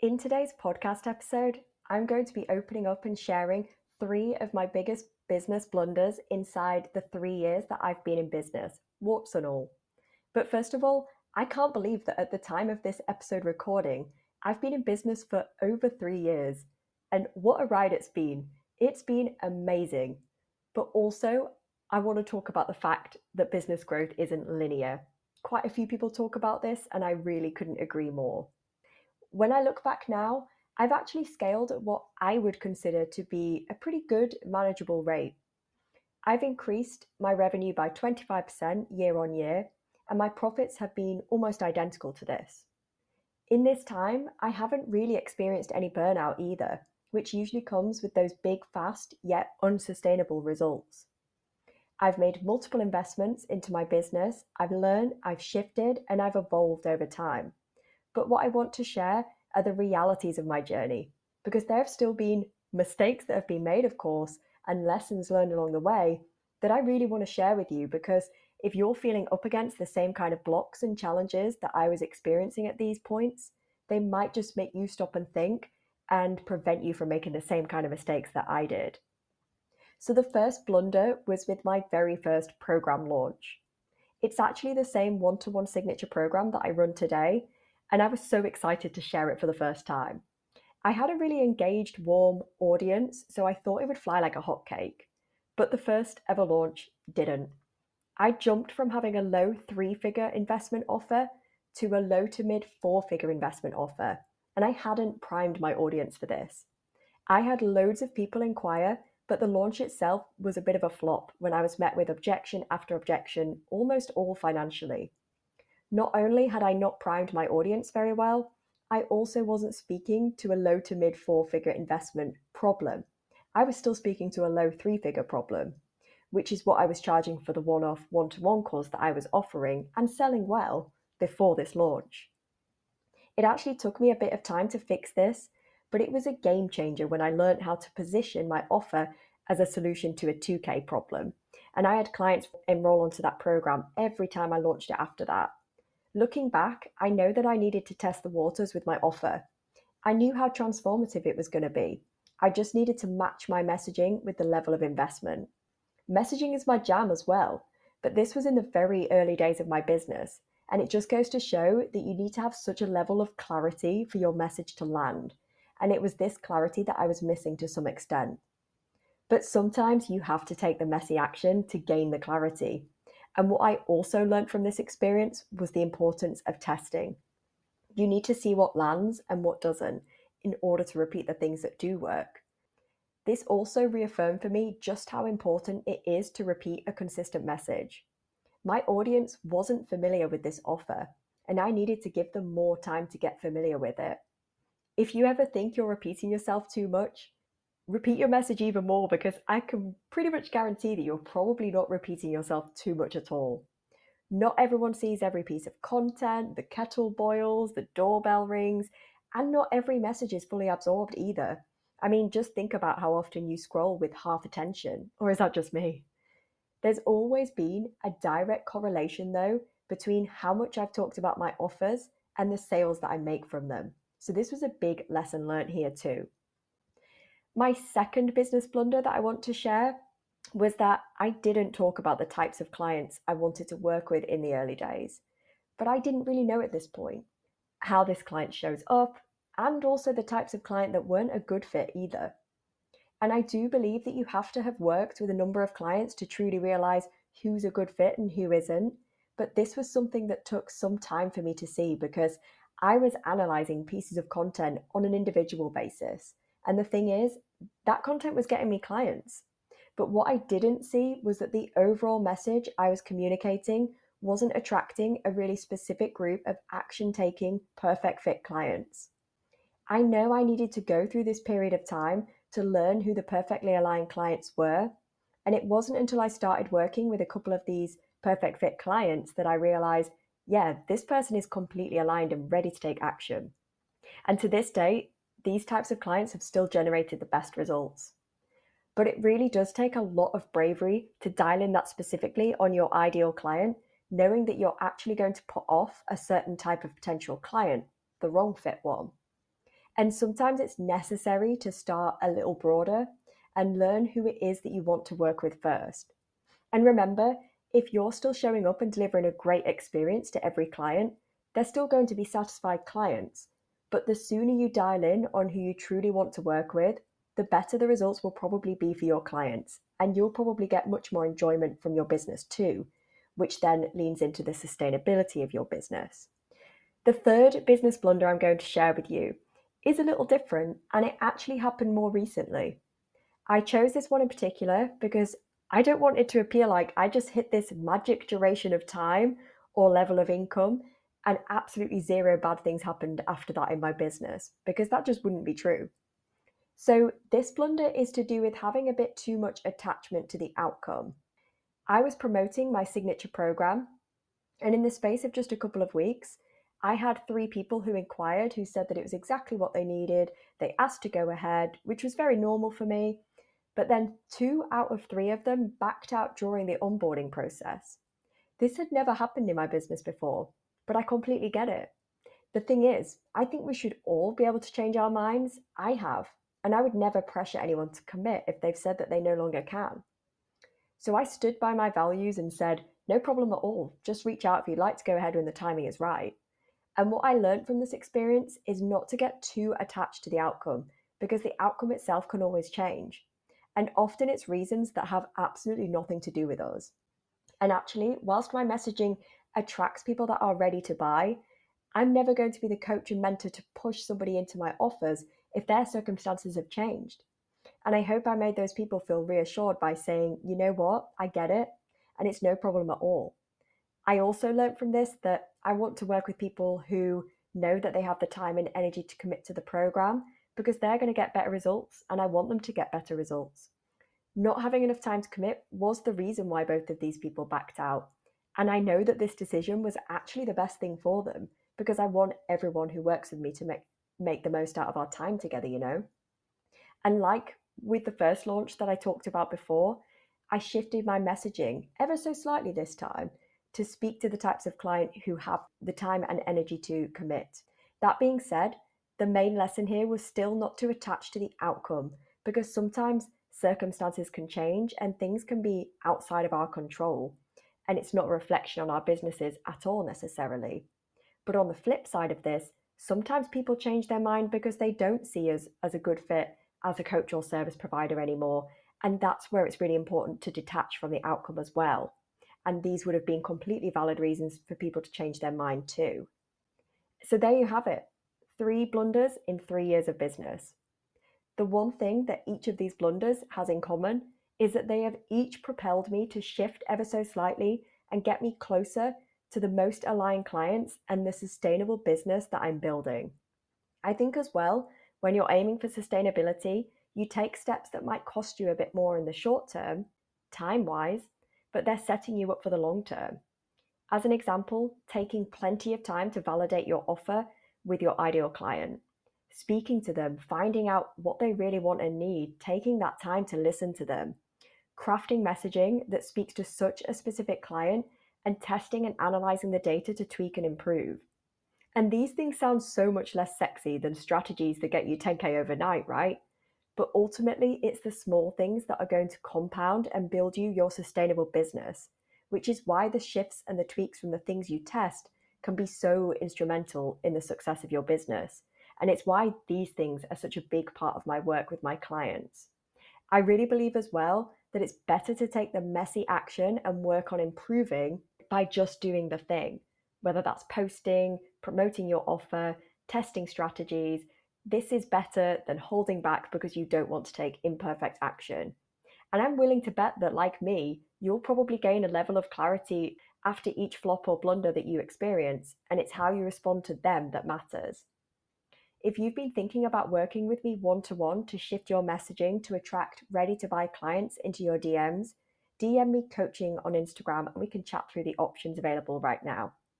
In today's podcast episode, I'm going to be opening up and sharing three of my biggest business blunders inside the three years that I've been in business, warts and all. But first of all, I can't believe that at the time of this episode recording, I've been in business for over three years. And what a ride it's been! It's been amazing. But also, I want to talk about the fact that business growth isn't linear. Quite a few people talk about this, and I really couldn't agree more. When I look back now, I've actually scaled at what I would consider to be a pretty good, manageable rate. I've increased my revenue by 25% year on year, and my profits have been almost identical to this. In this time, I haven't really experienced any burnout either, which usually comes with those big, fast, yet unsustainable results. I've made multiple investments into my business, I've learned, I've shifted, and I've evolved over time. But what I want to share are the realities of my journey, because there have still been mistakes that have been made, of course, and lessons learned along the way that I really want to share with you. Because if you're feeling up against the same kind of blocks and challenges that I was experiencing at these points, they might just make you stop and think and prevent you from making the same kind of mistakes that I did. So, the first blunder was with my very first program launch. It's actually the same one to one signature program that I run today, and I was so excited to share it for the first time. I had a really engaged, warm audience, so I thought it would fly like a hotcake. But the first ever launch didn't. I jumped from having a low three figure investment offer to a low to mid four figure investment offer, and I hadn't primed my audience for this. I had loads of people inquire, but the launch itself was a bit of a flop when I was met with objection after objection, almost all financially. Not only had I not primed my audience very well, I also wasn't speaking to a low to mid four figure investment problem. I was still speaking to a low three figure problem, which is what I was charging for the one off one to one course that I was offering and selling well before this launch. It actually took me a bit of time to fix this, but it was a game changer when I learned how to position my offer as a solution to a 2K problem. And I had clients enroll onto that program every time I launched it after that. Looking back, I know that I needed to test the waters with my offer. I knew how transformative it was going to be. I just needed to match my messaging with the level of investment. Messaging is my jam as well, but this was in the very early days of my business. And it just goes to show that you need to have such a level of clarity for your message to land. And it was this clarity that I was missing to some extent. But sometimes you have to take the messy action to gain the clarity. And what I also learned from this experience was the importance of testing. You need to see what lands and what doesn't in order to repeat the things that do work. This also reaffirmed for me just how important it is to repeat a consistent message. My audience wasn't familiar with this offer, and I needed to give them more time to get familiar with it. If you ever think you're repeating yourself too much, repeat your message even more because I can pretty much guarantee that you're probably not repeating yourself too much at all. Not everyone sees every piece of content, the kettle boils, the doorbell rings, and not every message is fully absorbed either. I mean, just think about how often you scroll with half attention, or is that just me? There's always been a direct correlation, though, between how much I've talked about my offers and the sales that I make from them. So, this was a big lesson learned here, too. My second business blunder that I want to share was that I didn't talk about the types of clients I wanted to work with in the early days. But I didn't really know at this point how this client shows up and also the types of client that weren't a good fit either. And I do believe that you have to have worked with a number of clients to truly realize who's a good fit and who isn't. But this was something that took some time for me to see because I was analyzing pieces of content on an individual basis. And the thing is, that content was getting me clients. But what I didn't see was that the overall message I was communicating wasn't attracting a really specific group of action taking, perfect fit clients. I know I needed to go through this period of time to learn who the perfectly aligned clients were. And it wasn't until I started working with a couple of these perfect fit clients that I realized, yeah, this person is completely aligned and ready to take action. And to this day, these types of clients have still generated the best results. But it really does take a lot of bravery to dial in that specifically on your ideal client, knowing that you're actually going to put off a certain type of potential client, the wrong fit one. And sometimes it's necessary to start a little broader and learn who it is that you want to work with first. And remember, if you're still showing up and delivering a great experience to every client, they're still going to be satisfied clients. But the sooner you dial in on who you truly want to work with, the better the results will probably be for your clients. And you'll probably get much more enjoyment from your business too, which then leans into the sustainability of your business. The third business blunder I'm going to share with you is a little different, and it actually happened more recently. I chose this one in particular because I don't want it to appear like I just hit this magic duration of time or level of income and absolutely zero bad things happened after that in my business because that just wouldn't be true. So, this blunder is to do with having a bit too much attachment to the outcome. I was promoting my signature program, and in the space of just a couple of weeks, I had three people who inquired who said that it was exactly what they needed. They asked to go ahead, which was very normal for me. But then two out of three of them backed out during the onboarding process. This had never happened in my business before, but I completely get it. The thing is, I think we should all be able to change our minds. I have, and I would never pressure anyone to commit if they've said that they no longer can. So I stood by my values and said, no problem at all. Just reach out if you'd like to go ahead when the timing is right. And what I learned from this experience is not to get too attached to the outcome because the outcome itself can always change. And often it's reasons that have absolutely nothing to do with us. And actually, whilst my messaging attracts people that are ready to buy, I'm never going to be the coach and mentor to push somebody into my offers if their circumstances have changed. And I hope I made those people feel reassured by saying, you know what, I get it, and it's no problem at all. I also learned from this that I want to work with people who know that they have the time and energy to commit to the program because they're going to get better results and I want them to get better results. Not having enough time to commit was the reason why both of these people backed out. And I know that this decision was actually the best thing for them because I want everyone who works with me to make, make the most out of our time together, you know? And like with the first launch that I talked about before, I shifted my messaging ever so slightly this time to speak to the types of client who have the time and energy to commit. That being said, the main lesson here was still not to attach to the outcome because sometimes circumstances can change and things can be outside of our control. And it's not a reflection on our businesses at all necessarily. But on the flip side of this, sometimes people change their mind because they don't see us as a good fit as a coach or service provider anymore. And that's where it's really important to detach from the outcome as well. And these would have been completely valid reasons for people to change their mind too. So there you have it three blunders in three years of business. The one thing that each of these blunders has in common is that they have each propelled me to shift ever so slightly and get me closer to the most aligned clients and the sustainable business that I'm building. I think as well, when you're aiming for sustainability, you take steps that might cost you a bit more in the short term, time wise, but they're setting you up for the long term. As an example, taking plenty of time to validate your offer with your ideal client, speaking to them, finding out what they really want and need, taking that time to listen to them, crafting messaging that speaks to such a specific client, and testing and analyzing the data to tweak and improve. And these things sound so much less sexy than strategies that get you 10K overnight, right? But ultimately, it's the small things that are going to compound and build you your sustainable business, which is why the shifts and the tweaks from the things you test can be so instrumental in the success of your business. And it's why these things are such a big part of my work with my clients. I really believe as well that it's better to take the messy action and work on improving by just doing the thing, whether that's posting, promoting your offer, testing strategies, this is better than holding back because you don't want to take imperfect action. And I'm willing to bet that, like me, you'll probably gain a level of clarity after each flop or blunder that you experience, and it's how you respond to them that matters. If you've been thinking about working with me one to one to shift your messaging to attract ready to buy clients into your DMs, DM me coaching on Instagram and we can chat through the options available right now.